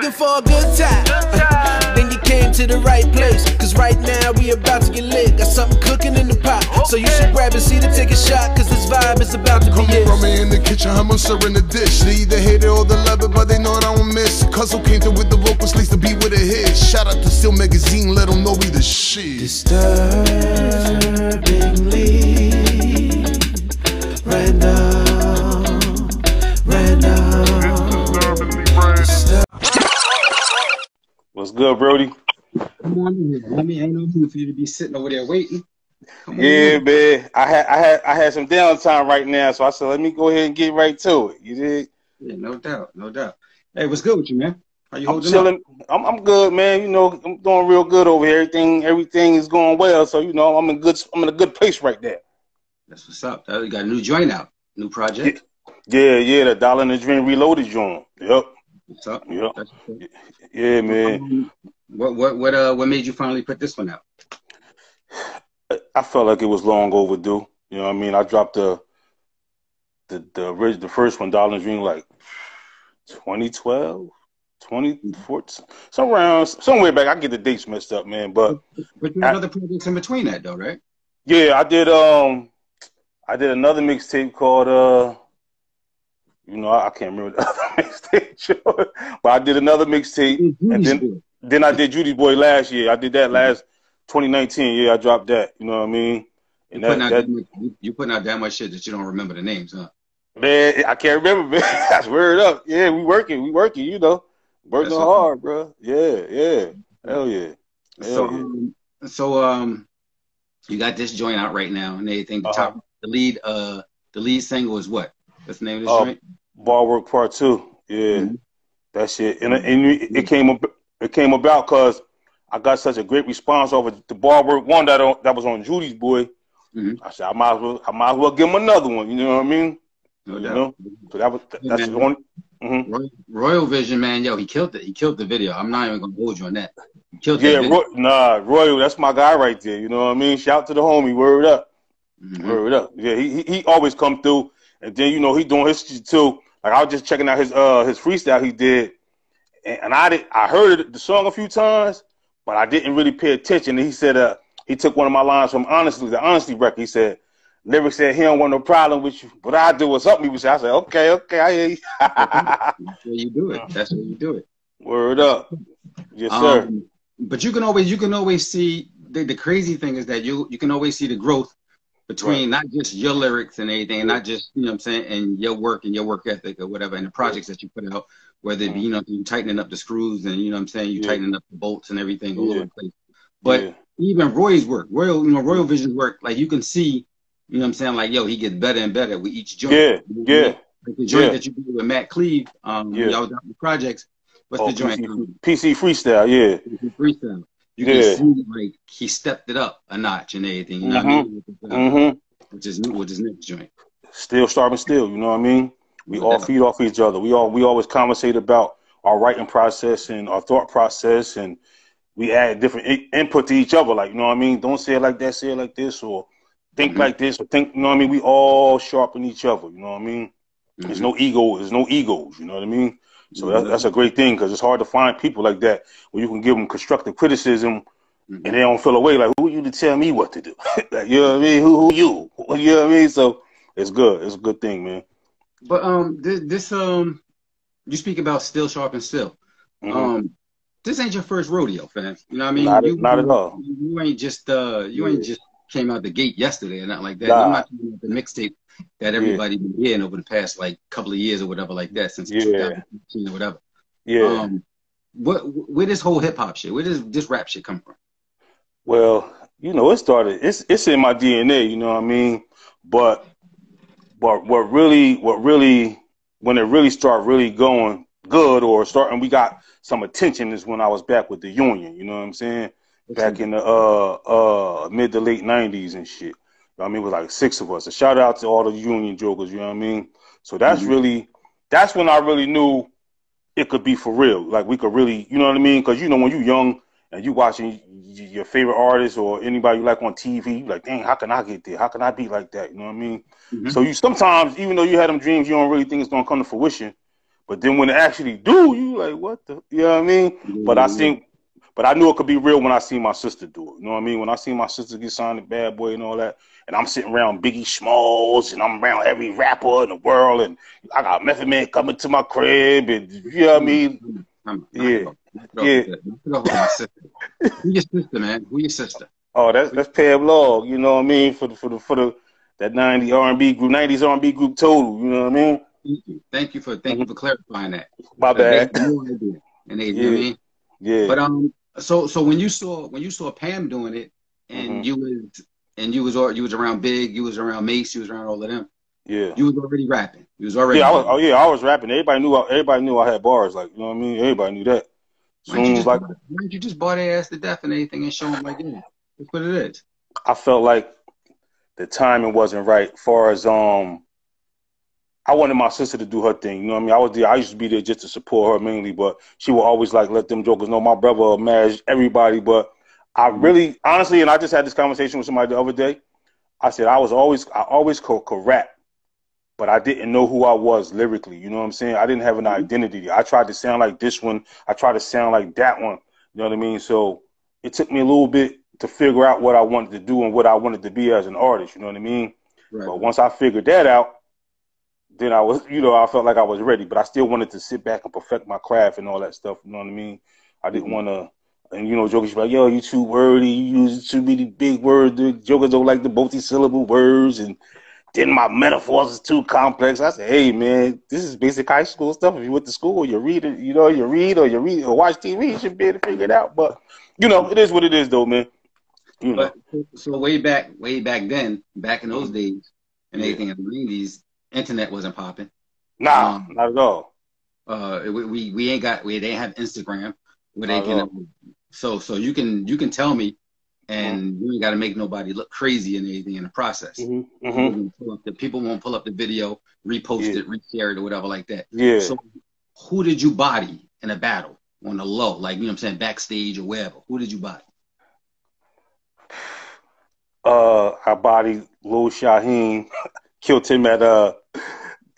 looking for a good time. Uh, then you came to the right place. Cause right now we about to get lit. Got something cooking in the pot. So you should grab a seat and take a shot. Cause this vibe is about to Come be it. me in the kitchen, I'm serving the dish. They either hate it or they love it, but they know it I won't miss. Cuz who came through with the vocals, least to be with a hit. Shout out to Steel Magazine, let them know we the shit. Disturbingly random, What's good, Brody? Come on in here. Let me ain't no need for you to be sitting over there waiting. Come Yeah, man. I had I had I had some downtime right now, so I said let me go ahead and get right to it. You did? Yeah, no doubt, no doubt. Hey, what's good with you, man? How you I'm holding up? I'm I'm good, man. You know, I'm doing real good over here. Everything everything is going well, so you know I'm in good I'm in a good place right there. That's what's up. You got a new joint out, new project. Yeah, yeah. The Dollar and the Dream Reloaded joint. Yep. What's up? Yep. That's what's up. Yeah, man. What what what uh what made you finally put this one out? I felt like it was long overdue. You know what I mean? I dropped the the the the first one, Dollar Dream, like 2012, 2014, somewhere around somewhere back. I get the dates messed up, man. But But you had other projects in between that though, right? yeah, I did um I did another mixtape called uh you know, I, I can't remember the other mixtape. but I did another mixtape and then Boy. then I did Judy Boy last year. I did that last 2019. Yeah, I dropped that. You know what I mean? And You putting, that, out that that much, you, you putting out that much shit that you don't remember the names, huh? Man, I can't remember, man. I swear it up. Yeah, we working, we working, you know. Working That's hard, bro. Yeah, yeah. Hell yeah. Hell So, yeah. um, so um, you got this joint out right now, and they think The Uh-huh. top, the lead, uh, the lead single is what? What's the name of this Uh, joint? Ball work part two. Yeah. Mhm. That shit. And, and it came it came about because I got such a great response over the barber one that on, that was on Judy's boy. Mhm. I said I might as well I might as well give him another one. You know what I mean? No you doubt. know? So that was that's man. the only. mhm. Royal, Royal Vision, man, yo, he killed it. He killed the video. I'm not even gonna hold you on that. He killed Yeah, that. Roy, nah, Royal, that's my guy right there. You know what I mean? Shout to the homie, word up. Mhm. Word up. Yeah, he, he he always come through, and then you know he doing his shit too. Like I was just checking out his uh his freestyle he did, and, and I did I heard it, the song a few times, but I didn't really pay attention. And he said uh he took one of my lines from honestly the honesty record. He said lyrics said he don't want no problem with you, but I do what's up me. I said okay okay I hear you. That's where you do it. That's where you do it. Word up. Yes sir. Um, but you can always you can always see the, the crazy thing is that you you can always see the growth between not just your lyrics and anything, not just you know what I'm saying, and your work and your work ethic or whatever, and the projects that you put out, whether it be you know you tightening up the screws and you know what I'm saying, you Yeah. tightening up the bolts and everything all over the place. But Yeah. even Roy's work, Royal, you know, Royal Vision's work, like you can see, you know what I'm saying, like yo, he gets better and better with each joint. Yeah, yeah. Like the joint Yeah. that you did with Matt Cleve, um, Yeah. y'all was out in the projects. What's Oh, the joint? PC, PC freestyle, yeah. freestyle. You Yeah. can see like he stepped it up a notch and everything. You know what I mean? Uh, Mm-hmm. Which is new with his next joint. Still starving still, you know what I mean? We all feed off each other. We all we always conversate about our writing process and our thought process and we add different i- input to each other. Like, you know what I mean? Don't say it like that, say it like this, or think Mhm. like this, or think, you know what I mean? We all sharpen each other, you know what I mean? There's Mhm. no ego, there's no egos, you know what I mean? So Mhm. that's, that's a great thing because it's hard to find people like that where you can give them constructive criticism Mhm. and they don't feel away like, who are you to tell me what to do? like, you know what I mean? Who, who you? You know what I mean? So it's good. It's a good thing, man. But um, this, this um, you speak about still sharp and still. Mhm. Um, this ain't your first rodeo, fam. You know what I mean? Not- you, not at all. You, ain't just uh, you ain't just came out the gate yesterday or nothing like that. Nah. I'm not talking about the mixtape that everybody been hearing over the past like couple of years or whatever like that since Yeah. 2015 or whatever. yeah. Um, what where this whole hip hop shit, where does this rap shit come from? Well, you know, it started. It's it's in my DNA. You know what I mean? But but what really what really when it really started really going good or starting we got some attention is when I was back with the union. You know what I'm saying? Back in the uh uh mid to late '90s and shit. You know what I mean, it was like six of us. A shout out to all the union jokers. You know what I mean? So that's Mhm. really that's when I really knew it could be for real. Like we could really, you know what I mean? Because you know when you're young and you watching your favorite artist or anybody you like on TV, like, dang, how can I get there? How can I be like that? You know what I mean? Mhm. So you sometimes, even though you had them dreams, you don't really think it's gonna come to fruition. But then when it actually do, you like what the you know what I mean? Mm-hmm. But I think but I knew it could be real when I see my sister do it. You know what I mean? When I see my sister get signed to Bad Boy and all that, and I'm sitting around Biggie Smalls and I'm around every rapper in the world, and I got Method Man coming to my crib, and you know what I mean? yeah, yeah. Who your sister, man? Who your sister? Oh, that's that's Pam Long. You know what I mean? For the for the for the that ninety R and B group, nineties R and B group total. You know what I mean? Thank you. Thank you for thank mm-hmm. you for clarifying that. My bad. and they, yeah. you know I mean? Yeah. But um, so so when you saw when you saw Pam doing it, and mm-hmm. you was and you was you was around Big, you was around Mase, you was around all of them. Yeah. You was already rapping. You was already. Yeah, I was, oh yeah, I was rapping. Everybody knew. Everybody knew I had bars. Like you know what I mean. Everybody knew that. Why don't you just, like, why don't you just bar their ass to death and anything and show them like, yeah, that's what it is. I felt like the timing wasn't right. Far as um, I wanted my sister to do her thing. You know what I mean? I was there. I used to be there just to support her mainly, but she would always like let them jokers know my brother managed everybody. But I really, honestly, and I just had this conversation with somebody the other day. I said I was always, I always could, could rap, but I didn't know who I was lyrically. You know what I'm saying? I didn't have an mm-hmm. identity. I tried to sound like this one. I tried to sound like that one. You know what I mean? So it took me a little bit to figure out what I wanted to do and what I wanted to be as an artist. You know what I mean? Right. But once I figured that out, then I was, you know, I felt like I was ready. But I still wanted to sit back and perfect my craft and all that stuff. You know what I mean? I didn't mm-hmm. want to. And you know, jokers like, yo, you too wordy. You use too many big words. The jokers don't like the multi-syllable words and then my metaphors is too complex. I said, hey man, this is basic high school stuff. If you went to school, you read it, you know, you read or you read or watch TV, you should be able to figure it out. But you know, it is what it is though, man. You know. But, so way back, way back then, back in those days and anything in the nineties, internet wasn't popping. Nah, um, not at all. Uh, we, we ain't got we they have Instagram where they can. So so you can you can tell me and mm-hmm. you ain't got to make nobody look crazy and anything in the process. Mm-hmm. Mm-hmm. The people won't pull up the video, repost yeah. it, reshare it, or whatever like that. Yeah. So, who did you body in a battle on the low, like you know, what I'm saying backstage or wherever? Who did you body? Uh, I body Lil Shaheen, killed him at uh,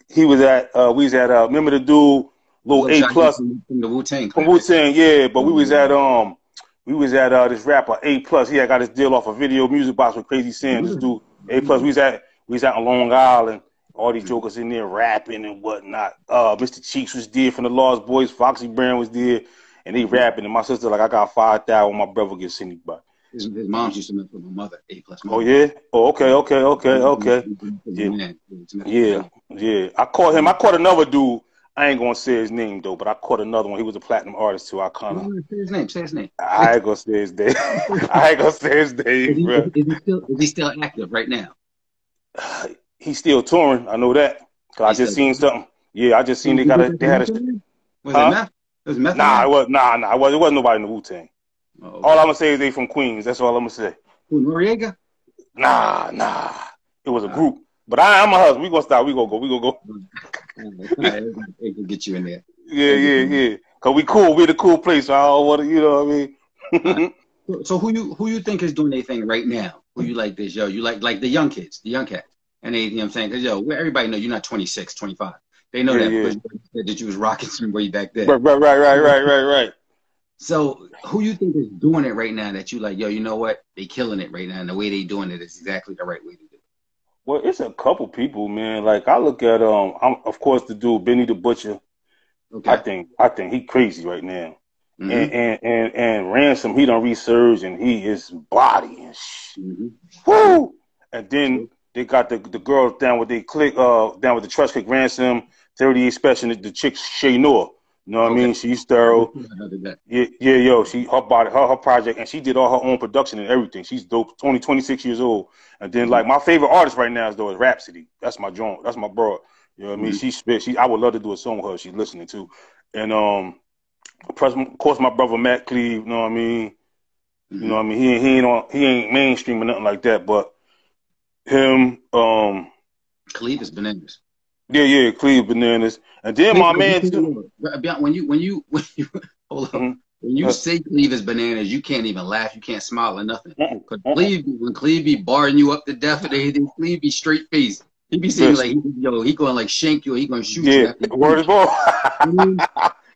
he was at uh, we was at uh, remember the dude little A plus from the Wu Tang from Wu Tang, yeah, but we was at um we was at uh, this rapper A plus. He had got his deal off a video music box with Crazy Sam. This dude A plus. We was at we was at Long Island. All these jokers in there rapping and whatnot. Uh, Mr. Cheeks was there from the Lost Boyz. Foxy Brown was there, and they rapping. And my sister like, I got five thousand. My brother gets anybody. His, his mom used to mess with my mother. A plus. Oh yeah. Oh okay. Okay. Okay. Okay. Yeah. Yeah. Yeah. I caught him. I caught another dude I ain't gonna say his name though, but I caught another one. He was a platinum artist too. I kind of say his name. Say his name. I ain't gonna say his name. I ain't gonna say his name. Is he, is he, still is he still active right now? He's still touring. I know that. Cause I just seen something. Yeah, I just seen they got a they had a. Was huh? it meth? It was meth. Nah, it was nah nah. It was it wasn't nobody in the Wu Tang. Oh. All I'm gonna say is they from Queens. That's all I'm gonna say. Who, Noreaga? Nah nah. It was a group. But I, am a husband. We gonna stop. We gonna go. We gonna go. it can get you in there. Yeah, yeah, yeah. Cause we cool. We the cool place. So I don't want to. You know what I mean? Uh, so, so who you who you think is doing anything right now? Who you like this? Yo, you like like the young kids, the young cats, and they. You know what I'm saying? Cause yo, everybody know you're not 26, 25. They know yeah, that yeah. that you was rocking some way back then. Right, right, right, right, right, right, right. So who you think is doing it right now that you like, yo, you know what? They killing it right now, and the way they doing it is exactly the right way to do it. Well, it's a couple people, man. Like I look at um, I'm, of course the dude Benny the Butcher. Okay. I think I think he crazy right now. Mm-hmm. And, and and and ransom he done resurge and he is body and sh- mm-hmm. woo. And then they got the the girls down with they click uh down with the trust click ransom 38 special the, the chick Che Noir. You know what okay. I mean? She's thorough. Yeah, yeah, yo, she her body, her her project, and she did all her own production and everything. She's dope. 20, 26 years old. And then like my favorite artist right now is though is Rapsody. That's my joint. That's my bro. You know what I mean? Mm-hmm. She spit. She I would love to do a song with her. She's listening to. And um, of course my brother Matt Cleve. You know what I mean? Mm-hmm. You know what I mean? He he ain't on he ain't mainstream or nothing like that. But him um, Cleve is bananas. Yeah, yeah, Cleve bananas. And then my man too. When you when you when you hold on. Mm-hmm. When you say Cleve is bananas, you can't even laugh, you can't smile or nothing. Because Cleve, when Cleve be barring you up to death and anything, Cleve be straight face. He be saying like, yo, he gonna like shank you, or he gonna shoot yeah. you. Word is ball.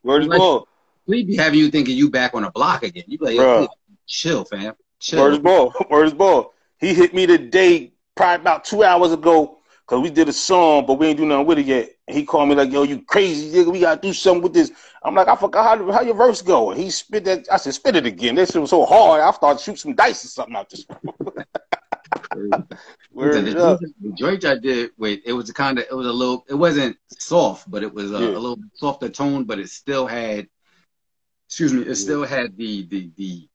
Word is ball. He be having you thinking you back on the block again. You be like, Bruh. chill, fam, chill. Word is ball. Word is ball. He hit me today, probably about two hours ago, because we did a song, but we ain't do nothing with it yet. And he called me like, yo, you crazy, nigga. We gotta do something with this. I'm like, I forgot how, how your verse go. And he spit that. I said, spit it again. That shit was so hard. I started shoot some dice or something out this. Word the, up. joint- the joint I did, wait, it was kind of, it was a little, it wasn't soft, but it was a, Yeah. a little softer tone, but it still had, excuse me, it still had the the the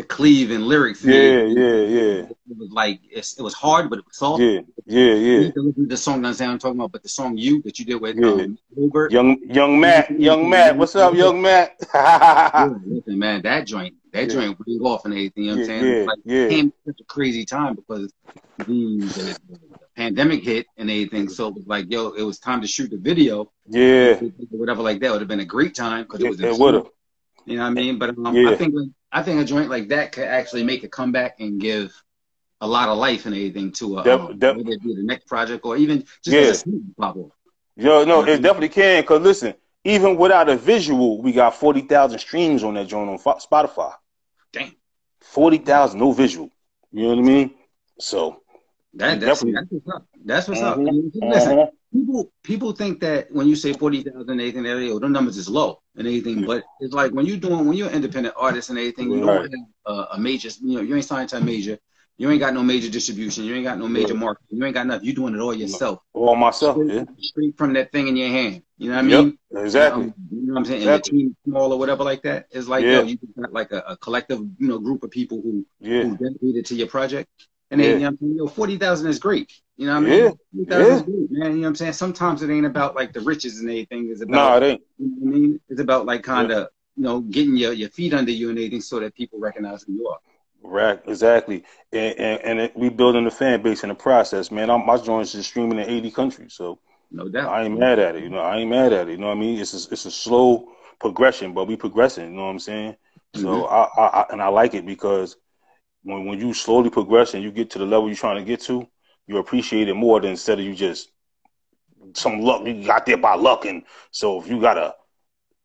the cleave and lyrics. Yeah, yeah, yeah. It was like it's, it was hard, but it was soft. Yeah, yeah, yeah. need to listen to the song that I'm talking about, but the song "You" that you did with Yeah. um. Young young Matt, young Matt. What's up, young Matt? Yeah, listen, man, that joint, that Yeah. joint went off and everything. You know what I'm Yeah, saying? yeah, like, yeah. it came such a crazy time because the, the, pandemic hit and everything. So it was like, yo, it was time to shoot the video, yeah, whatever like that. Would have been a great time because it was. it would have. You know what I mean? But um. I think I think a joint like that could actually make a comeback and give a lot of life and everything to a Def- um, def- whether it be the next project or even just Yeah. a off. Yo, no, it definitely can. Cause listen, even without a visual, we got forty thousand streams on that joint on Spotify. Damn. Forty thousand, no visual. You know what I mean? So That, that's, Definitely. that's what's up. That's what's up. Mhm. I mean, Listen, uh-huh. People people think that when you say forty thousand anything that oh, the numbers is low and anything, but it's like when you're doing when you're an independent artist and anything, you Right. don't have a, a major, you know, you ain't signed to a major, you ain't got no major distribution, you ain't got no major marketing, you ain't got nothing. You're doing it all yourself, all myself. straight, Yeah, straight from that thing in your hand. You know what I Yep. mean? exactly. Um, you know what I'm saying? Exactly. And the team small or whatever like that. It's like Yeah. yo, you got like a, a collective, you know, group of people who Yeah, who dedicated to your project. And Yeah. then, you know? Yo, 40,000 is great. You know what I mean? Yeah. Yeah. man. You know what I'm saying? Sometimes it ain't about like the riches and anything. It's about no, it ain't. you know what I mean? It's about like kind of, you know, getting your, your feet under you and anything so that people recognize who you are. Right, exactly. And and, and it, we building the fan base in the process, man. I'm, my joints is streaming in 80 countries, so No doubt. I ain't mad at it. You know, I ain't mad at it. You know what I mean? It's a, it's a slow progression, but we progressing. You know what I'm saying? So Mhm. I, I, I and I like it because when when you slowly progress and you get to the level you're trying to get to, you appreciate it more than instead of you just some luck. You got there by luck, and so if you gotta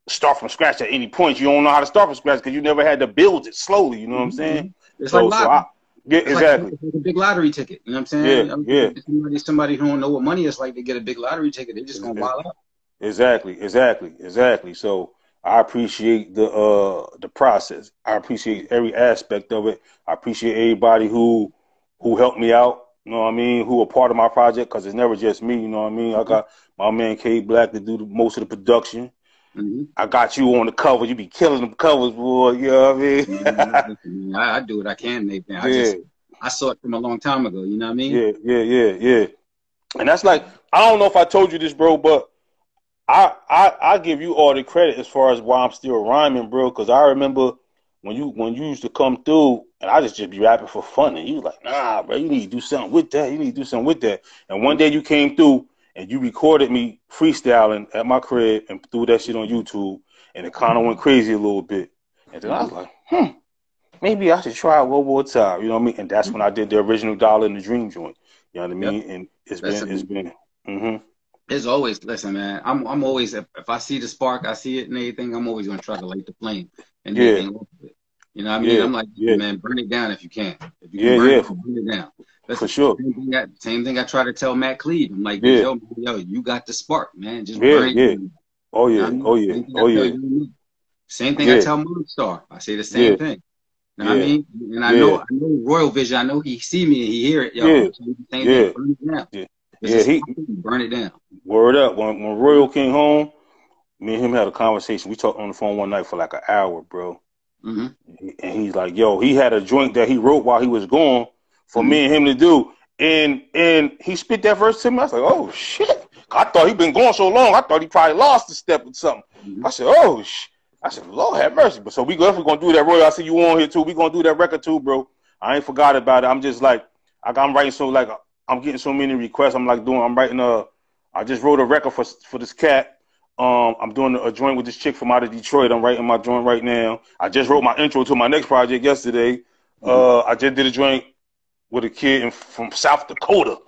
start from scratch at any point, you don't know how to start from scratch because you never had to build it slowly. You know what I'm saying? It's So, like so lottery. I, yeah, It's exactly. it's like a big lottery ticket. You know what I'm saying? Yeah, I'm- yeah. Somebody, somebody who don't know what money is like to get a big lottery ticket, they're just gonna wild out. Exactly, exactly, exactly. So I appreciate the uh the process. I appreciate every aspect of it. I appreciate everybody who who helped me out. You know what I mean? Who are part of my project because it's never just me. You know what I mean? I got my man K Black to do the, most of the production. hmm I got you on the cover. You be killing them covers, boy. You know what I mean? I, I do what I can, Nathan. I yeah, just I saw it from a long time ago. You know what I mean? yeah, yeah, yeah, yeah. And that's like I don't know if I told you this, bro, but I I I give you all the credit as far as why I'm still rhyming, bro. Because I remember when you when you used to come through, and I just just be rapping for fun, and you was like, nah, bro, you need to do something with that. You need to do something with that. And one day you came through and you recorded me freestyling at my crib and threw that shit on YouTube, and it kind of went crazy a little bit. And then I was like, hmm, maybe I should try one more time. You know what I mean? And that's when I did the original Dollar in the Dream joint. You know what I mean? And it's That's been it's been. mm-hmm. It's always listen, man. I'm I'm always if, if I see the spark, I see it and anything. I'm always gonna try to light the flame and Yeah. Anything off of it. You know what I mean? Yeah, I'm like, yeah. man, burn it down if you can. If you Yeah, burn yeah. it, burn it down. That's For sure. Same thing, I, same thing I try to tell Matt Cleve. I'm like, Yeah. yo, yo, you got the spark, man. Just Yeah, burn it yeah. down. Oh You yeah. know I mean? Oh yeah. Same thing I Oh yeah. you. Same thing I tell Moonstar. I say the same thing. You know what I mean? And I know I know Royal Vision, I know he see me and he hear it. Yo, Yeah. I'm saying the same Yeah. thing. Burn it down. Yeah. Yeah, he- burn it down. Word up. When when Royal came home, me and him had a conversation. We talked on the phone one night for like an hour, bro. Hmm And he's like, "Yo, he had a joint that he wrote while he was gone for Mm-hmm. me and him to do." And and he spit that verse to me. I was like, "Oh shit!" I thought he'd been gone so long. I thought he probably lost a step or something. Mhm. I said, "Oh sh." I said, "Lord have mercy." But so we go if we're gonna do that, Roy. I see you on here too. We gonna do that record too, bro. I ain't forgot about it. I'm just like, I got, I'm writing so like, I'm getting so many requests. I'm like doing. I'm writing a. I just wrote a record for for this cat. Um, I'm doing a joint with this chick from out of Detroit. I'm writing my joint right now. I just wrote my intro to my next project yesterday. Uh, I just did a joint with a kid in, from South Dakota.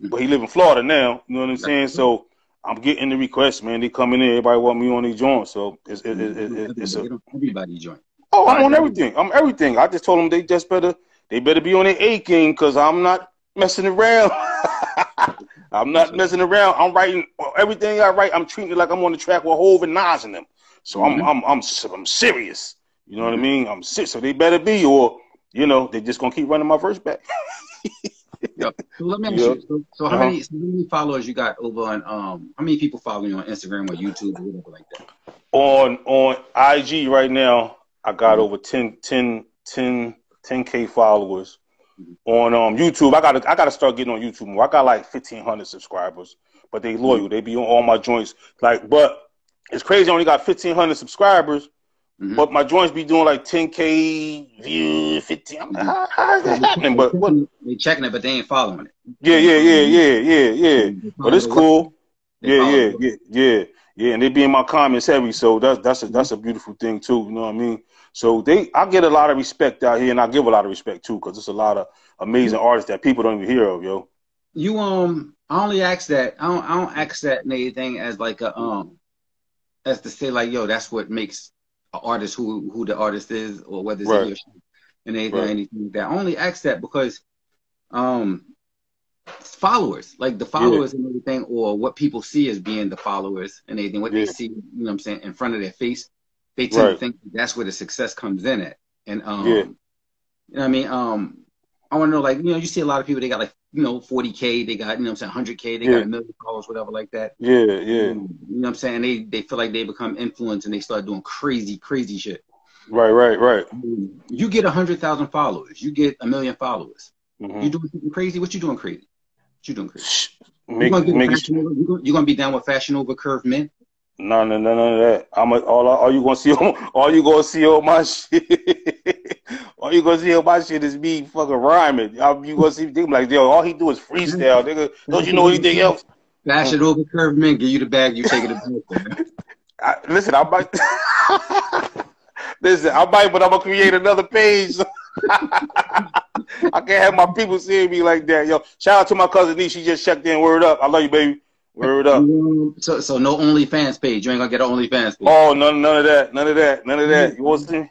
but he live in Florida now. You know what I'm saying? So I'm getting the requests, man. They coming in. Everybody want me on these joints. So it's it, it, it, it's a, everybody joint. Oh, I'm on everything. I'm everything. I just told them they just better they better be on their A game because I'm not messing around. I'm not messing around. I'm writing everything I write. I'm treating it like I'm on the track with Hov and Nas in them. So mm-hmm. I'm I'm I'm I'm serious. You know what I mm-hmm. mean? I'm serious. So they better be, or you know, they just gonna keep running my verse back. yep. So let me ask yep. you. So, so how uh-huh. many so many followers you got over on um? How many people follow you on Instagram or YouTube or whatever like that? On on IG right now, I got mm-hmm. over 10, 10, 10, 10k followers. Mm-hmm. On um YouTube, I gotta I gotta start getting on YouTube more. I got like fifteen hundred subscribers, but they loyal. Mm-hmm. They be on all my joints. Like, but it's crazy. I only got fifteen hundred subscribers, mm-hmm. but my joints be doing like ten k views, fifteen. I'm like, how, how is that happening? But what? They checking it, but they ain't following it. Yeah, yeah, yeah, yeah, yeah, yeah. But it's cool. Yeah, yeah, yeah, yeah, yeah. And they be in my comments heavy, so that's that's a that's a beautiful thing too. You know what I mean? So they, I get a lot of respect out here, and I give a lot of respect too, because there's a lot of amazing artists that people don't even hear of, yo. You um, I only ask that. I don't. I don't ask that anything as like a um, as to say like, yo, that's what makes an artist who who the artist is, or whether it's right. he or she, and anything, right. anything like that. I only ask that because um, followers, like the followers yeah. and everything, or what people see as being the followers and anything, what yeah. they see, you know what I'm saying, in front of their face, they tend right. to think that's where the success comes in at. And um, yeah. you know what I mean? Um, I want to know, like, you know, you see a lot of people, they got like, you know, 40K, they got, you know I'm saying, 100K, they yeah. got a million followers, whatever like that. Yeah, yeah. Um, you know what I'm saying? They they feel like they become influenced and they start doing crazy, crazy shit. Right, right, right. You get a 100,000 followers, you get a million followers. Mm-hmm. You doing something crazy? What you doing crazy? What you doing crazy? Make, you gonna, make over, you gonna, you gonna be down with fashion over curved men? No, no, no, none of that. I'm a, all all you gonna see all you gonna see on my shit. all you gonna see on my shit is me fucking rhyming. I'm, You gonna see them like yo, all he do is freestyle, nigga. Don't you know anything else? Fashion over curved men, give you the bag, you take it to I, listen, I might listen, I might, but I'm gonna create another page. I can't have my people seeing me like that. Yo, shout out to my cousin Nee. She just checked in. Word up. I love you, baby. Word up. So, so no OnlyFans page. You ain't gonna get an OnlyFans page. Oh, none, none of that. None of that. None of that. You want to see?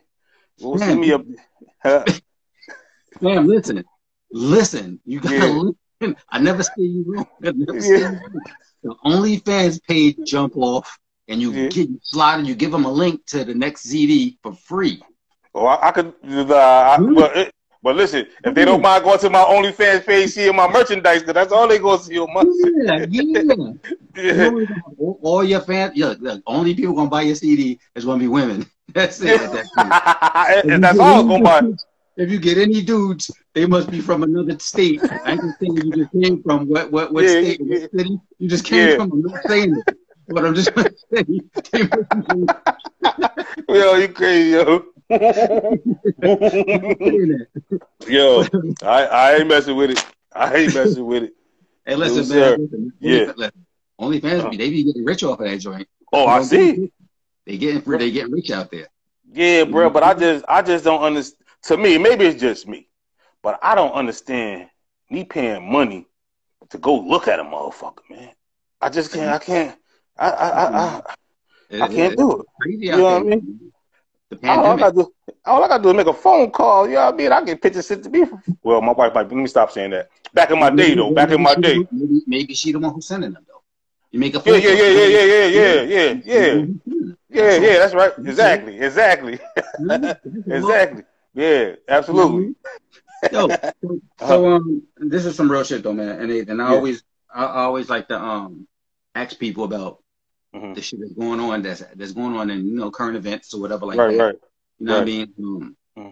You want to see me up? Damn, listen, listen. You gotta yeah. listen. I never see you wrong. I never yeah. see you wrong. The OnlyFans page jump off, and you yeah. get you slide and you give them a link to the next CD for free. Oh, I, I could. Uh, I, but it, but listen, if they don't mind going to my OnlyFans page, seeing my merchandise, because that's all they go see on my. Yeah, yeah. yeah. All your fans, yeah, the only people gonna buy your CD is gonna be women. That's it. That and that's all gonna buy. If you get any dudes, they must be from another state. I ain't saying you just came from what what what yeah, state, what city. You just came from. I'm not saying it, but I'm just gonna say. yo, you crazy, yo. Yo, I, I ain't messing with it. I ain't messing with it. Hey, listen, man. Listen, yeah. Listen, only fans be they be getting rich off of that joint. Oh, I see. They getting they getting rich out there. Yeah, bro. But I just I just don't understand. To me, maybe it's just me, but I don't understand me paying money to go look at a motherfucker, man. I just can't. I can't. I I I, I, I can't do it. You know what I mean? The pandemic. All I, do, all I gotta do is make a phone call. You know what I mean? I get pictures sent to me. Well, my wife, might. let me stop saying that. Back in my maybe, day, though. Back in my day. Maybe, maybe she the one who's sending them, though. You make a phone yeah, call. Yeah, yeah, yeah, yeah, yeah, yeah, yeah, yeah. Yeah, yeah, that's right. Exactly, exactly, mm-hmm. exactly. Yeah, absolutely. Mm-hmm. Yo, so um, this is some real shit though, man. And and I yeah. always, I always like to um ask people about mm-hmm. the shit that's going on that's that's going on in you know current events or whatever like right, that. Right. You know right. what I mean? Um, mm-hmm.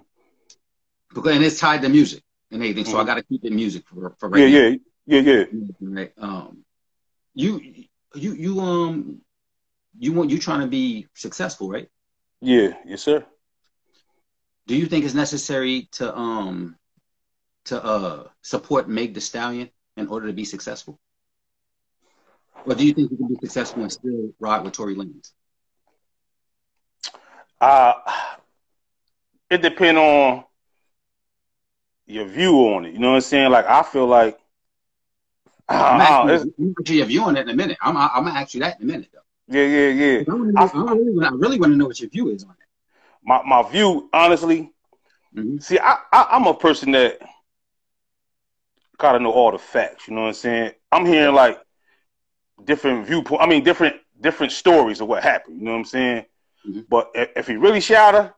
Because and it's tied to music and everything, so I mm-hmm. got to keep it music for for right yeah, now. yeah, yeah, yeah. Right. Um, you you you um you want you trying to be successful, right? Yeah. Yes, sir. Do you think it's necessary to um to uh support Meg the Stallion in order to be successful? Or do you think you can be successful and still ride with Tory Lanez? Uh, it depends on your view on it. You know what I'm saying? Like I feel like I'm Uh, actually, it's- your view on it in a minute. I'm, I'm gonna ask you that in a minute, though. yeah, yeah, yeah. I, know, I, really, wanna- I really want to know what your view is on it. My my view, honestly, Mhm. see, I, I I'm a person that gotta know all the facts. You know what I'm saying? I'm hearing like different viewpoint. I mean, different different stories of what happened. You know what I'm saying? Mhm. But if, if he really shot her,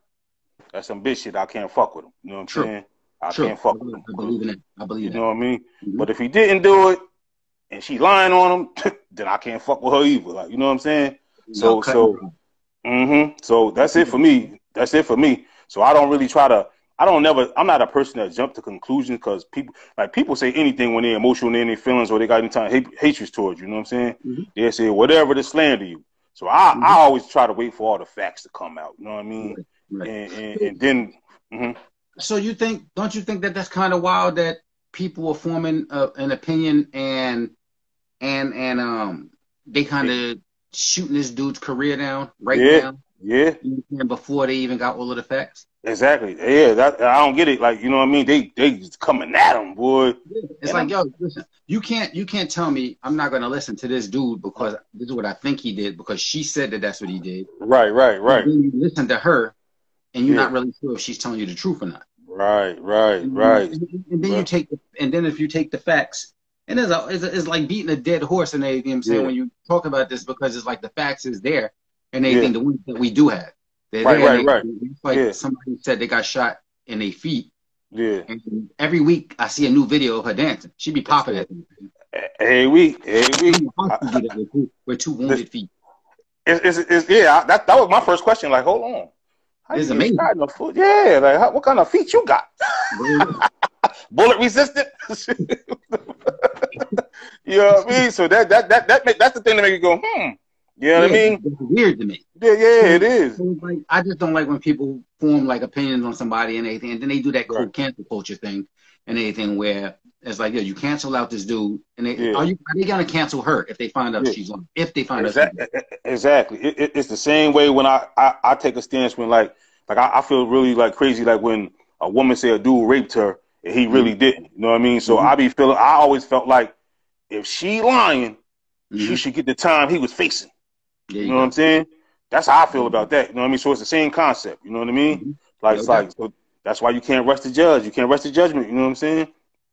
that's some bitch shit. I can't fuck with him. You know what I'm True. saying? I Sure. can't fuck with him. I believe in it. I believe in it. You know what I mean? Mhm. But if he didn't do it and she lying on him, then I can't fuck with her either. Like, you know what I'm saying? so- No, so- it off. hmm So that's it for me. That's it for me. So I don't really try to. I don't never. I'm not a person that jump to conclusions because people like people say anything when they're emotional and in their feelings or they got any time hate, hatred towards you. You know what I'm saying? Mhm. They say whatever to slander you. So I Mhm. I always try to wait for all the facts to come out. You know what I mean? Right. And, and and then mhm. So you think? Don't you think that that's kind of wild that people are forming uh, an opinion and and and um they kind of shooting this dude's career down right Yeah. now yeah, you know I'm saying, before they even got all of the facts. exactly. Yeah, that I don't get it. Like you know what I mean? They they just coming at him, boy. It's And like, yo, listen, you can't you can't tell me I'm not going to listen to this dude because this is what I think he did because she said that that's what he did. Right, right, right, And then you listen to her, and you're Yeah. not really sure if she's telling you the truth or not. right, right, And, right. And, and then you take, and then if you take the facts, and it's, a, it's, a, it's like beating a dead horse and everything. I'm saying Yeah. when you talk about this because it's like the facts is there and everything, Yeah. the ones that we do have. They're Right, there right, they- right. It's like Yeah. somebody said they got shot in their feet, Yeah. and every week I see a new video of her dancing. She be popping at them. Every week, every week. with, two, wounded feet. It's, it's, it's yeah. That that was my first question. Like, hold on, how It's amazing. no foot? Yeah, like how, what kind of feet you got? Bullet resistant? you know what I mean? So that that that that make, that's the thing that make you go, hmm. You know what I mean? It's weird to me. Yeah, yeah, it is. Like I just don't like when people form like opinions on somebody and anything, and then they do that Right. cancel culture thing and anything where it's like, yeah, you cancel out this dude, and they Yeah. are you are they gonna cancel her if they find out Yeah. she's on? If they find out, she's Exactly. Exactly. It, it, it's the same way when I, I, I take a stance when like like I, I feel really like crazy like when a woman say a dude raped her and he really didn't. You know what I mean? So Mhm. I be feeling. I always felt like if she lying, on, she should get the time he was facing. You you know what. I'm saying? That's how I feel about that. You know what I mean? So it's the same concept. You know what I mean? Mhm. Like No it's like so that's why you can't rush the judge. You can't rush the judgment. You know what I'm saying?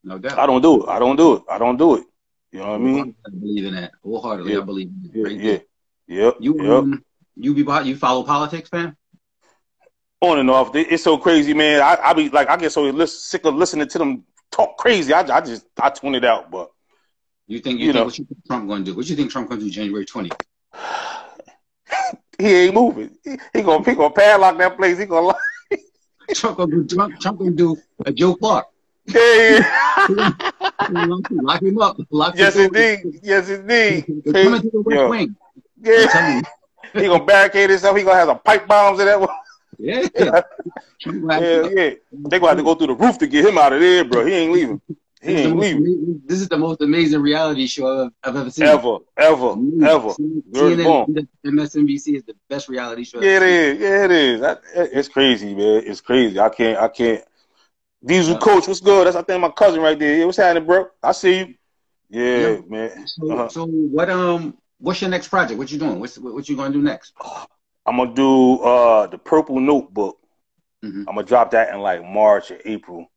No doubt. I don't do it. I don't do it. I don't do it. You know what I mean? I believe in that wholeheartedly. Yeah. I believe in it. Yeah, yeah, yep, You yep. um, you be you follow politics, man? on and off. It's so crazy, man. I, I be like, I get so sick of listening to them talk crazy. I, I just, I tune it out. But You think you, You think know. what you think Trump gonna do? What you think Trump gonna do January 20th? He ain't moving. He, he gonna, he gonna padlock that place. He gonna, lock- Trump gonna do Trump, Trump gonna do a Joe Clark. yeah, yeah. Lock him up. Lock yes, indeed. Yes, indeed. They're coming to the West Yo, Wing. Yeah, he gonna barricade himself. He gonna have some pipe bombs in that. one. Yeah. Yeah, yeah. They gonna have to go through the roof to get him out of there, bro. He ain't leaving. This is, the ain't most leaving amazing, this is the most amazing reality show I've, I've ever seen. ever, ever, ever. Word CNN. MSNBC is the best reality show. Yeah, it is. Yeah, it is. That, it's crazy, man. It's crazy. I can't. I can't. Diesel Yeah. coach, what's good? That's I think my cousin right there. Yeah, what's happening, bro? I see you. Yeah, Yeah. man. So, Uh-huh. so what? Um, what's your next project? What you doing? What's what, what you gonna do next? I'm gonna do uh the Purple Notebook. Mhm. I'm gonna drop that in like March or April,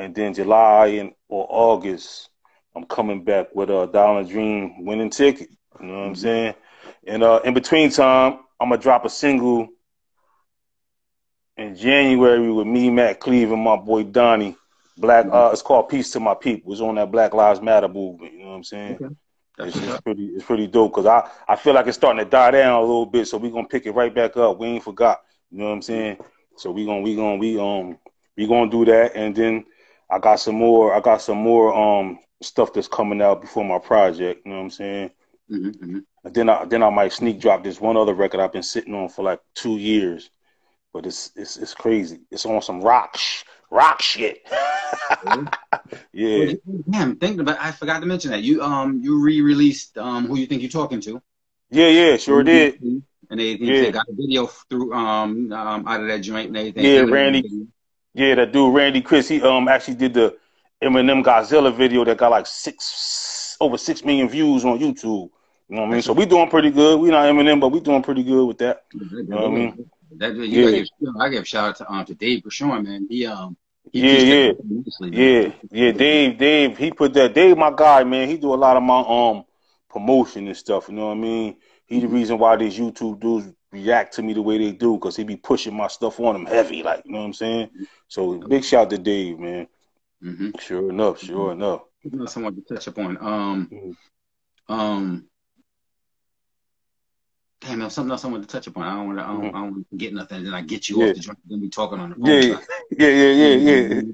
and then July and or August, I'm coming back with a Dollar Dream winning ticket. You know what I'm saying? And uh, in between time, I'm gonna drop a single in January with me, Matt Cleve, and my boy Donnie. Black. Uh, it's called Peace to My People. It's on that Black Lives Matter movement. You know what I'm saying? Okay. It's, it's pretty, it's pretty dope because I, I feel like it's starting to die down a little bit. So we're gonna pick it right back up. We ain't forgot. You know what I'm saying? So we gonna, we gonna, we um, we gonna do that, and then I got some more. I got some more um stuff that's coming out before my project. You know what I'm saying? Mhm, mhm. And then I, then I might sneak drop this one other record I've been sitting on for like two years, but it's, it's, it's crazy. It's on some rock, sh- rock shit. yeah. Damn, thinking about. I forgot to mention that you um you re-released um who you think you're talking to. Yeah, yeah, sure did. And they, they Yeah. got a video through um um out of that joint and everything. Yeah, Randy. Yeah, that dude Randy Chris, he um actually did the Eminem Godzilla video that got like six over six million views on YouTube. You know what I mean? So we doing pretty good. We not Eminem, but we doing pretty good with that. You know what I mean? That, you yeah. Give, I give shout out to um to Dave Bushorn, man. He um he yeah yeah yeah yeah Dave Dave he put that Dave my guy man. He do a lot of my um promotion and stuff. You know what I mean? He the mm-hmm. reason why these YouTube dudes react to me the way they do because he be pushing my stuff on them heavy, like you know what I'm saying. So big shout to Dave, man. Mm-hmm. Sure enough, sure mm-hmm. enough. Someone to touch upon. Um, mm-hmm. um, damn, there's something else I want to touch upon. I don't want to, I don't. I don't want to get nothing, and then I get you yeah. off the joint. Then we talking on the phone. Yeah, yeah, yeah, yeah, yeah.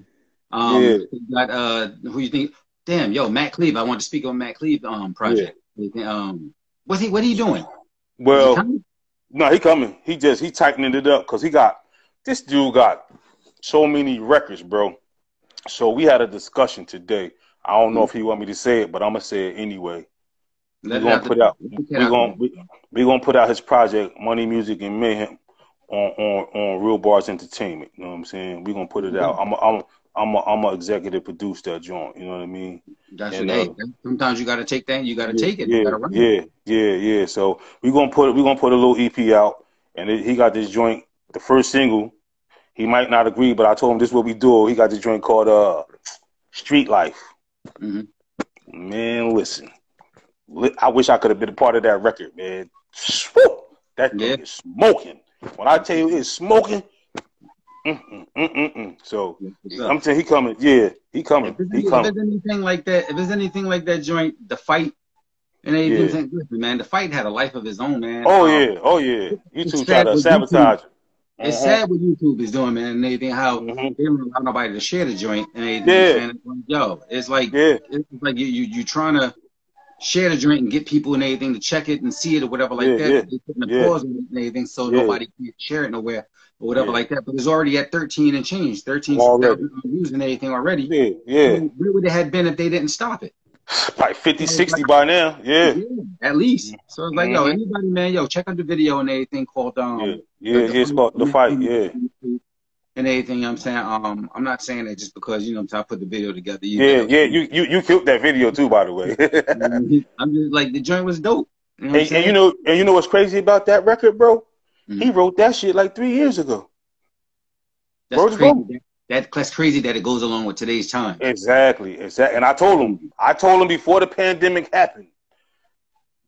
Um, yeah. got uh, who you think? Damn, yo, Matt Cleve. I want to speak on Matt Cleve um project. Yeah. Um, what's he? What are you doing? Well, no, he coming. He just he tightening it up because he got this dude got so many records, bro. So we had a discussion today. I don't know mm-hmm. if he want me to say it, but I'm gonna say it anyway. We're gonna put out. We're gonna we, gonna put out his project, Money, Music, and Mayhem, on on on Real Bars Entertainment. You know what I'm saying? We're gonna put it out. I'm a, I'm I'm a, I'm a executive produce that joint. You know what I mean? That's and, what, uh, sometimes you got to take that. You got to yeah, take it. Yeah, yeah, yeah, yeah. So we're gonna put we're gonna put a little EP out, and it, he got this joint, the first single. He might not agree, but I told him this is what we do. He got this joint called uh Street Life. Mm-hmm. Man, listen. I wish I could have been a part of that record, man. That thing yeah. is smoking. When I tell you it's smoking, so I'm saying he coming. Yeah, he coming. If he coming. If there's anything like that, if there's anything like that joint, the fight and everything, yeah. man, the fight had a life of his own, man. Oh um, yeah, oh yeah. YouTube tried to sabotage. YouTube, it's uh-huh. sad what YouTube is doing, man, and anything how mm-hmm. they don't allow nobody to share the joint and anything. Yeah. yo, it's like yeah. it's like you you you trying to share the joint and get people and everything to check it and see it or whatever like yeah, that. Yeah. They putting the yeah. pause and everything so yeah. nobody can share it nowhere or whatever like that. But it's already at 13 and change, 13 using anything already. Yeah, yeah. where would it have been if they didn't stop it? Like 50, 60 by now. Yeah. yeah. At least. So it's like, mm-hmm. yo, anybody, man, yo, check out the video and everything called um Yeah, yeah, the, it's called the fight, yeah. And anything you know I'm saying, um, I'm not saying that just because you know I put the video together. You yeah, know, yeah, you you you killed that video too, by the way. I'm just like the joint was dope. You know and, and, you know, and you know what's crazy about that record, bro? Mm-hmm. He wrote that shit like three years ago. That's crazy. That, that's crazy that it goes along with today's time. Exactly, exactly. And I told him, I told him before the pandemic happened,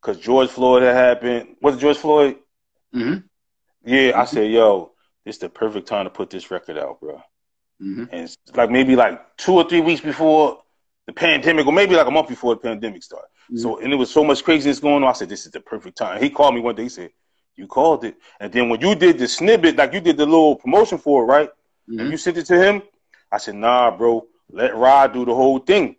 because George Floyd had happened. Was it George Floyd? Mm-hmm. Yeah, mm-hmm. I said, yo, it's the perfect time to put this record out, bro. Mm-hmm. And it's like maybe like two or three weeks before the pandemic, or maybe like a month before the pandemic started. Mm-hmm. So, and it was so much craziness going on. I said, this is the perfect time. He called me one day. He said, you called it. And then when you did the snippet, like you did the little promotion for it, right? Mm-hmm. And you sent it to him. I said, nah, bro, let Rod do the whole thing.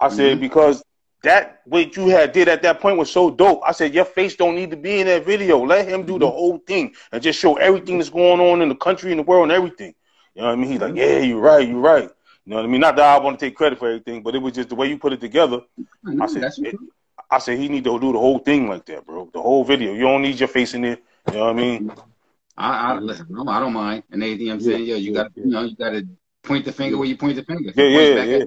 I mm-hmm. said, because that what you had did at that point was so dope. I said, your face don't need to be in that video. Let him do the mm-hmm. whole thing and just show everything that's going on in the country and the world and everything. You know what I mean? He's like, yeah, you're right, you're right. You know what I mean? Not that I want to take credit for everything, but it was just the way you put it together. I said, it, I said he need to do the whole thing like that, bro. The whole video. You don't need your face in there. You know what I mean? I, I listen. I don't mind. And anything I'm saying, yeah, you got to, you know, you got to point the finger where you point the finger. Yeah, yeah, yeah.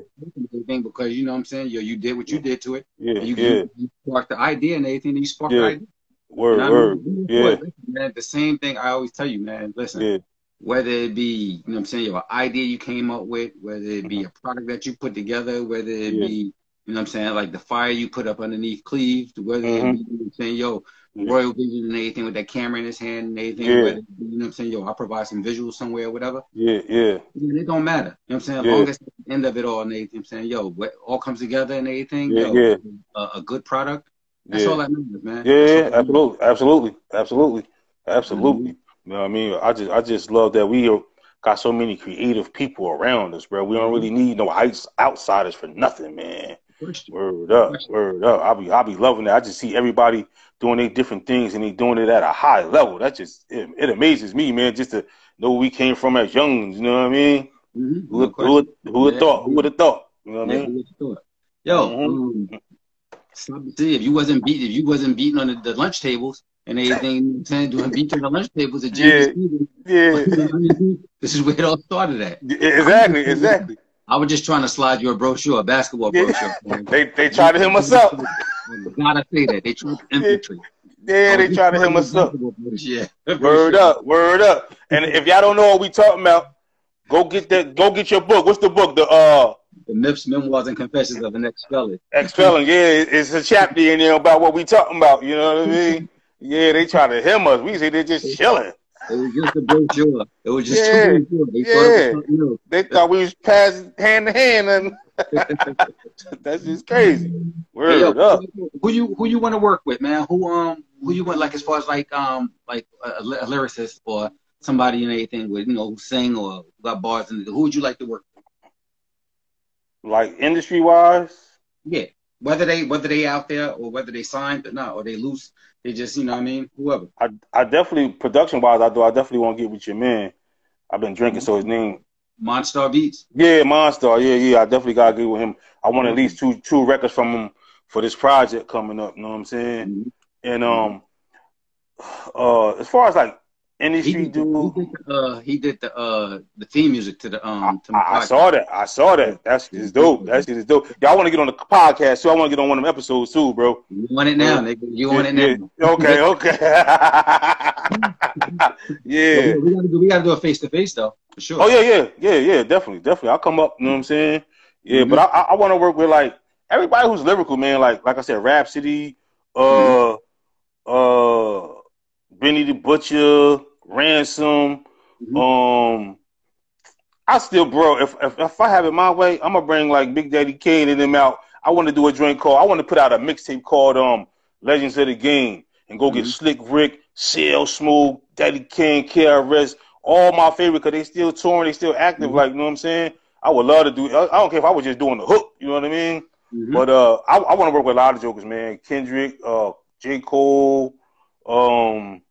Everything because you know what I'm saying. Yo, you did what you did to it. Yeah, you, yeah. You, sparked the idea and everything. You sparked yeah. the idea. Word, and word. mean, yeah. Listen, man, the same thing I always tell you, man. Listen, yeah. whether it be, you know what I'm saying, your idea you came up with, whether it be uh-huh. a product that you put together, whether it yeah. be, you know what I'm saying, like the fire you put up underneath Cleve, whether mm-hmm. it you know what I'm saying, yo, yeah. Royal Vision and anything with that camera in his hand and anything. Yeah. Whether, you know what I'm saying? Yo, I provide some visuals somewhere or whatever. Yeah, yeah. it don't matter. You know what I'm saying? As yeah. long as the end of it all and anything, I'm saying, yo, what all comes together and anything. Yeah, yo, yeah. A, a, good product. That's yeah. all that matters, man. Yeah, yeah absolutely, absolutely, absolutely, absolutely. Mm-hmm. You know what I mean? I just, I just love that we got so many creative people around us, bro. We don't really need no outsiders for nothing, man. Word up, word up. I'll be, I'll be loving that. I just see everybody doing their different things and they doing it at a high level. That just it, it amazes me, man. Just to know where we came from as youngs. You know what I mean? Mm-hmm. Who, who, who would have thought? Who would have thought? You know what I mean? Yo, mm-hmm. um, see if you wasn't beat if you wasn't beating on the, the lunch tables and everything, saying doing beats on the lunch tables at James yeah, yeah. this is where it all started at. Exactly, exactly. I was just trying to slide you a brochure, a basketball Yeah. brochure. They they tried to him us up. Gotta say that they tried to infiltrate. Yeah, they tried to him us up. Yeah. Word up, word up. And if y'all don't know what we talking about, go get that. Go get your book. What's the book? The uh The myths, memoirs, and confessions of an ex-felon. ex felon. Yeah, it's a chapter in there about what we talking about. You know what I mean? Yeah, they try to him us. We say they just chilling. It was just a brochure. It was just Yeah. two brochures. They thought something new. They thought we was passing hand to hand, and that's just crazy. Hey, yo, up. who you who you want to work with, man? Who um who you want like as far as like um like a, a lyricist or somebody and anything with you know who sing or got bars and who would you like to work? with? Like industry wise, Yeah, whether they whether they out there or whether they signed or not or they loose, they just you know what I mean whoever. I I definitely production wise, I do. I definitely want to get with your man. I've been drinking, so his name Monstar Beats. Yeah, Monster. Yeah, yeah. I definitely gotta get with him. I want at least two two records from him for this project coming up. You know what I'm saying? Mhm. And um, uh, as far as like industry did, he dude, did the uh he did the uh the theme music to the um to my I, I saw that. I saw that. That's is dope. That's is dope. Y'all want to get on the podcast too? I want to get on one of them episodes too, bro. You want it now, nigga. You want it now. yeah. Okay, okay. yeah. We gotta do we gotta do a face to face though, for sure. Oh yeah, yeah, yeah, yeah, definitely, definitely. I'll come up, you know what I'm saying? Yeah, Mhm. but I I, want to work with like everybody who's lyrical, man. Like like I said, Rapsody, uh, uh, Benny the Butcher, Ransom. Mhm. Um, I still, bro. If, if if I have it my way, I'm gonna bring like Big Daddy Kane and them out. I want to do a joint called. I want to put out a mixtape called um Legends of the Game and go get Mhm. Slick Rick, CL Smooth, Daddy Kane, KRS, all my favorite because they still touring, they still active. Mhm. Like you know what I'm saying. I would love to do. I I don't care if I was just doing the hook. You know what I mean? Mhm. But uh, I, I want to work with a lot of jokers, man. Kendrick, uh, J. Cole, um,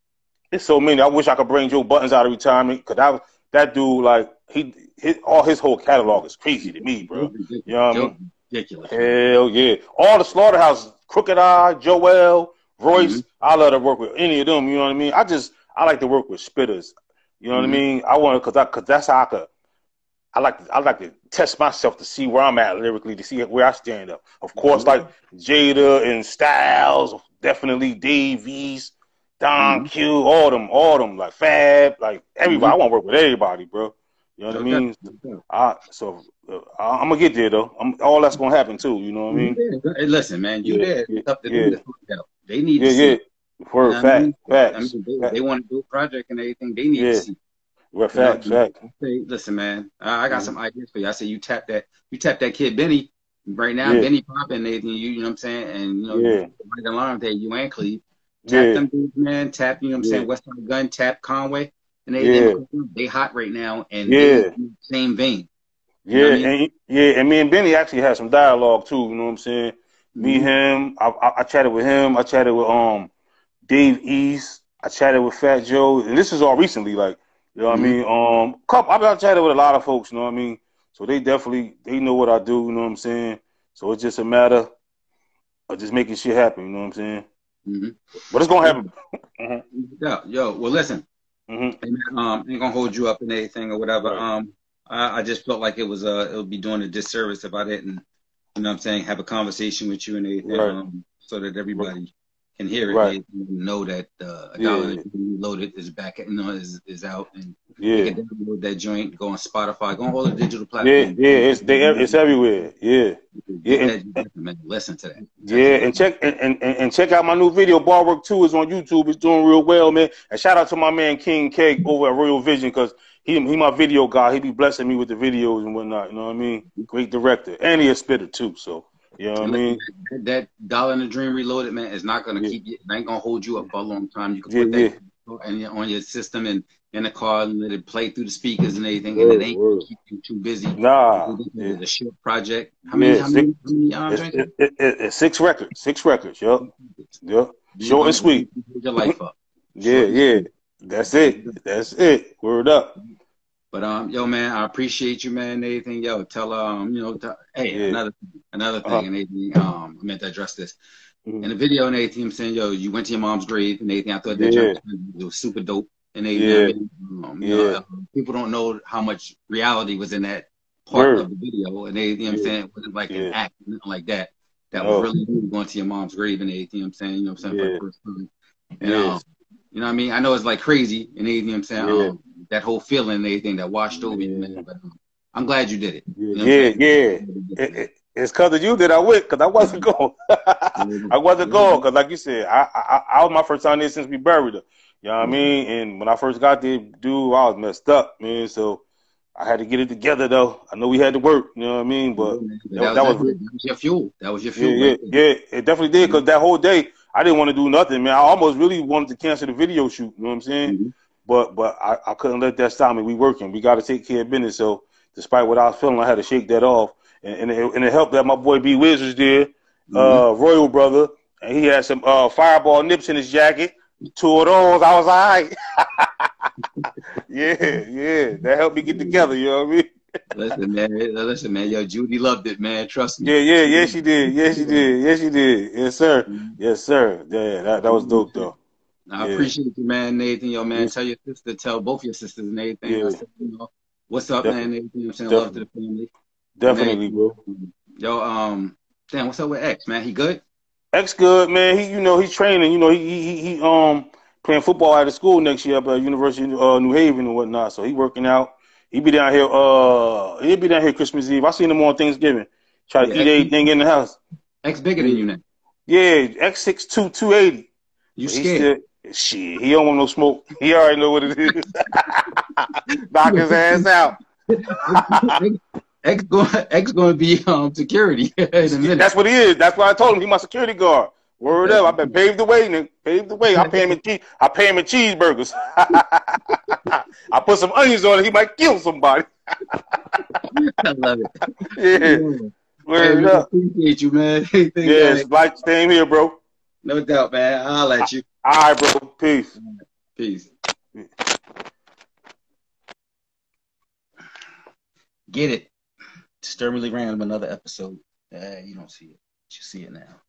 it's so many. I wish I could bring Joe Budden out of retirement because that that dude, like he, his, all his whole catalog is crazy to me, bro. You know what I mean? Ridiculous. Hell yeah! All the Slaughterhouse, Crooked I, Joell, Royce. Mhm. I love to work with any of them. You know what I mean? I just I like to work with spitters. You know what Mhm. I mean? I want to because because that's how I could. I like to, I like to test myself to see where I'm at lyrically, to see where I stand up. Of course, Mhm. like Jada and Styles, definitely Dave East, Don Mhm. Q, all them, all them, like Fab, like everybody. I want to work with everybody, bro. You know what I mean? doubt, no doubt. I, so uh, I, I'm gonna get there though. I'm, all that's gonna happen too. You know what I mean? Hey, listen, man, you Yeah, there. yeah, It's up to yeah. them to sort it out. They need Yeah, to see. yeah. Word, You know what I fact, mean? I facts, mean, they, fact, they want to do a project and everything. They need Yeah. to see. Word, facts, You know, facts. Say, listen, man, I, I got Mhm. some ideas for you. I say you tap that, you tap that kid Benny right now. Yeah. Benny popping anything, you, you know what I'm saying? And you know, Yeah. right along there, you and Cleve. Tap Yeah, them dudes, man. Tap, you know what I'm Yeah. saying? Westside Gun, tap Conway, and they Yeah. they, they hot right now, and Yeah. they in the same vein. You yeah, I mean? and yeah, and me and Benny actually had some dialogue too. You know what I'm saying? Me, Mhm. him, I, I, I chatted with him. I chatted with um Dave East. I chatted with Fat Joe, and this is all recently. Like, you know what Mhm. I mean? Um, couple. I've been chatted with a lot of folks. You know what I mean? So they definitely they know what I do. You know what I'm saying? So it's just a matter of just making shit happen. You know what I'm saying? Mhm. But it's gonna happen. Yeah, yo, well, listen, hmm hey, um, ain't gonna hold you up in anything or whatever. Right. Um, I, I just felt like it was uh, it would be doing a disservice if I didn't, you know, what I'm saying, have a conversation with you and everything, Right. um, so that everybody can hear it, Right. and know that uh, a Yeah. dollar loaded is back, you know, is is out, and Yeah, can download that joint, go on Spotify, go on all the digital platforms. yeah. yeah, It's they, it's everywhere. Yeah. Yeah, and- Listen, man, listen to that. Yeah, and check and, and, and check out my new video. Bar Work Two is on YouTube. It's doing real well, man. And shout out to my man King K over at Royal Vision because he he my video guy. He be blessing me with the videos and whatnot. You know what I mean? Great director, and he a spitter too. So you know what I mean? That, that dollar in the dream reloaded, man, is not gonna Yeah. keep you. Ain't gonna hold you up for a long time. You can Yeah, put that and on your system and in the car and let it play through the speakers and everything, and it ain't word. gonna keep you too busy. Nah, It's yeah. a short project. How many? Yeah, how many? How many um, It's, it, it, it, it's six records. Six records. Yup. Yup. Short and sweet. Your life up. Yeah, yeah. That's it. That's it. Word up. But um, yo, man, I appreciate you, man. Everything, yo, tell um, you know, tell, hey, Yeah. another another thing, Uh-huh. and everything. Um, I meant to address this Mhm. in the video and everything. I'm saying, yo, you went to your mom's grave and. I thought that Yeah. was, super dope. And they, Yeah. um, you know, Yeah. um, people don't know how much reality was in that part of the video, and they, you know I'm saying, it wasn't like an act, nothing like that. That No. was really you going to your mom's grave and. You know I'm saying, you know what I'm saying, for the first time. And, um, you know what I mean? I know it's like crazy and. You know I'm saying, um, that whole feeling and everything that washed over you, man. But um, I'm glad you did it. You know Yeah, yeah. It, it, it's because of you that I went, because I wasn't going. I wasn't going, because like you said, I, I I was my first time there since we buried her. You know what I mean? And when I first got there, dude, I was messed up, man. So I had to get it together, though. I know we had to work, you know what I mean? But that, that, was, that was that was your fuel. That was your fuel. yeah, right there. yeah. It definitely did because that whole day I didn't want to do nothing, man. I almost really wanted to cancel the video shoot. You know what I'm saying? Mhm. But but I, I couldn't let that stop me. We working. We got to take care of business. So despite what I was feeling, I had to shake that off, and and it, and it helped that my boy B Wiz was there, uh, Royal brother, and he had some uh, fireball nips in his jacket. Two of those, I was all right. yeah, yeah, that helped me get together. You know what I mean? Listen, man. Listen, man. Yo, Judy loved it, man. Trust me. Yeah, yeah, yeah, she did. Yeah, she did. Yeah, she did. Yes, sir. Mhm. Yes, sir. Yeah, that, that was dope though. I Yeah. appreciate you, man. Nathan, yo, man. Yeah. Tell your sister, tell both your sisters and everything. Yeah. Said, you know, what's up, Definitely. man? Nathan, you know I'm saying? Love to the family. Definitely, bro. Yo, um, damn, what's up with X, man? He good? X good, man. He, you know, he's training. You know, he, he, he um playing football out of school next year up at University of uh, New Haven and whatnot. So he working out. He be down here. Uh, he'll be down here Christmas Eve. I seen him on Thanksgiving. Try to Yeah, eat everything in the house. X bigger than you now. Yeah, X six two two eighty. You scared? Shit, he don't want no smoke. He already know what it is. Knock his ass out. X going X going to be um security in a minute. That's what he is. That's why I told him he my security guard. Word up. I've been paved the way, nigga. Paved the way. I pay him in cheese. I pay him in cheeseburgers. I put some onions on it. He might kill somebody. I love it. Yeah. Hey, Word man, up. appreciate you, man. Yeah, it's like same here, bro. No doubt, man. I'll let you. All right, bro. Peace. Peace. Get it. Disturbingly random, another episode. Uh, you don't see it. You see it now.